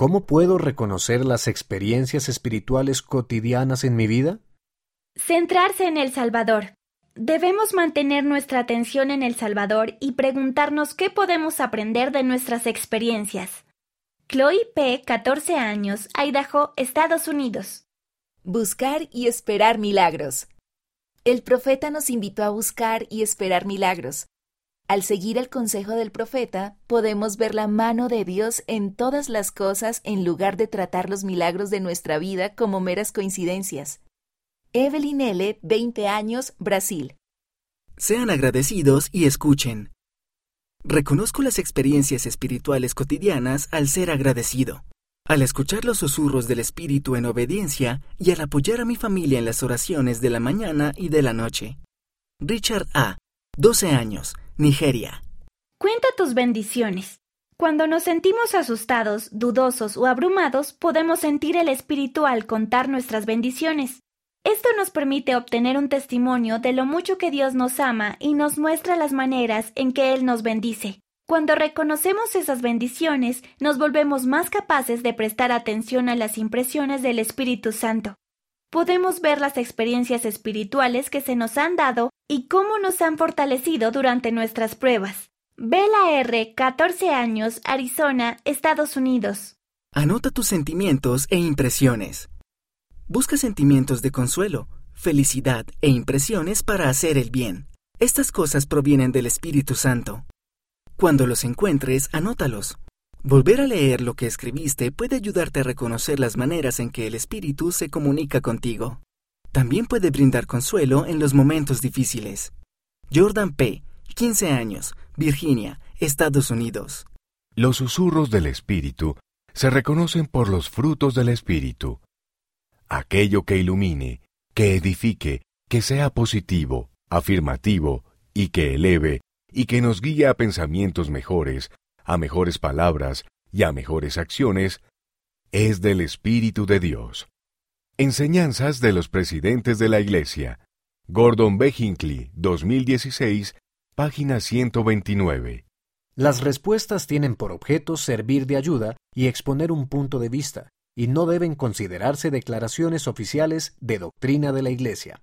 ¿Cómo puedo reconocer las experiencias espirituales cotidianas en mi vida? Centrarse en el Salvador. Debemos mantener nuestra atención en el Salvador y preguntarnos qué podemos aprender de nuestras experiencias. Chloe P., 14 años, Idaho, Estados Unidos. Buscar y esperar milagros. El profeta nos invitó a buscar y esperar milagros. Al seguir el consejo del profeta, podemos ver la mano de Dios en todas las cosas en lugar de tratar los milagros de nuestra vida como meras coincidencias. Evelyn L., 20 años, Brasil. Sean agradecidos y escuchen. Reconozco las experiencias espirituales cotidianas al ser agradecido, al escuchar los susurros del Espíritu en obediencia y al apoyar a mi familia en las oraciones de la mañana y de la noche. Richard A., 12 años, Nigeria. Cuenta tus bendiciones. Cuando nos sentimos asustados, dudosos o abrumados, podemos sentir el Espíritu al contar nuestras bendiciones. Esto nos permite obtener un testimonio de lo mucho que Dios nos ama y nos muestra las maneras en que Él nos bendice. Cuando reconocemos esas bendiciones, nos volvemos más capaces de prestar atención a las impresiones del Espíritu Santo. Podemos ver las experiencias espirituales que se nos han dado y cómo nos han fortalecido durante nuestras pruebas. Bella R., 14 años, Arizona, Estados Unidos. Anota tus sentimientos e impresiones. Busca sentimientos de consuelo, felicidad e impresiones para hacer el bien. Estas cosas provienen del Espíritu Santo. Cuando los encuentres, anótalos. Volver a leer lo que escribiste puede ayudarte a reconocer las maneras en que el Espíritu se comunica contigo. También puede brindar consuelo en los momentos difíciles. Jordan P., 15 años, Virginia, Estados Unidos. Los susurros del Espíritu se reconocen por los frutos del Espíritu aquello que ilumine, que edifique, que sea positivo, afirmativo y que eleve y que nos guíe a pensamientos mejores, a mejores palabras y a mejores acciones, es del Espíritu de Dios. Enseñanzas de los presidentes de la Iglesia. Gordon B. Hinckley, 2016, página 129. Las respuestas tienen por objeto servir de ayuda y exponer un punto de vista, y no deben considerarse declaraciones oficiales de doctrina de la Iglesia.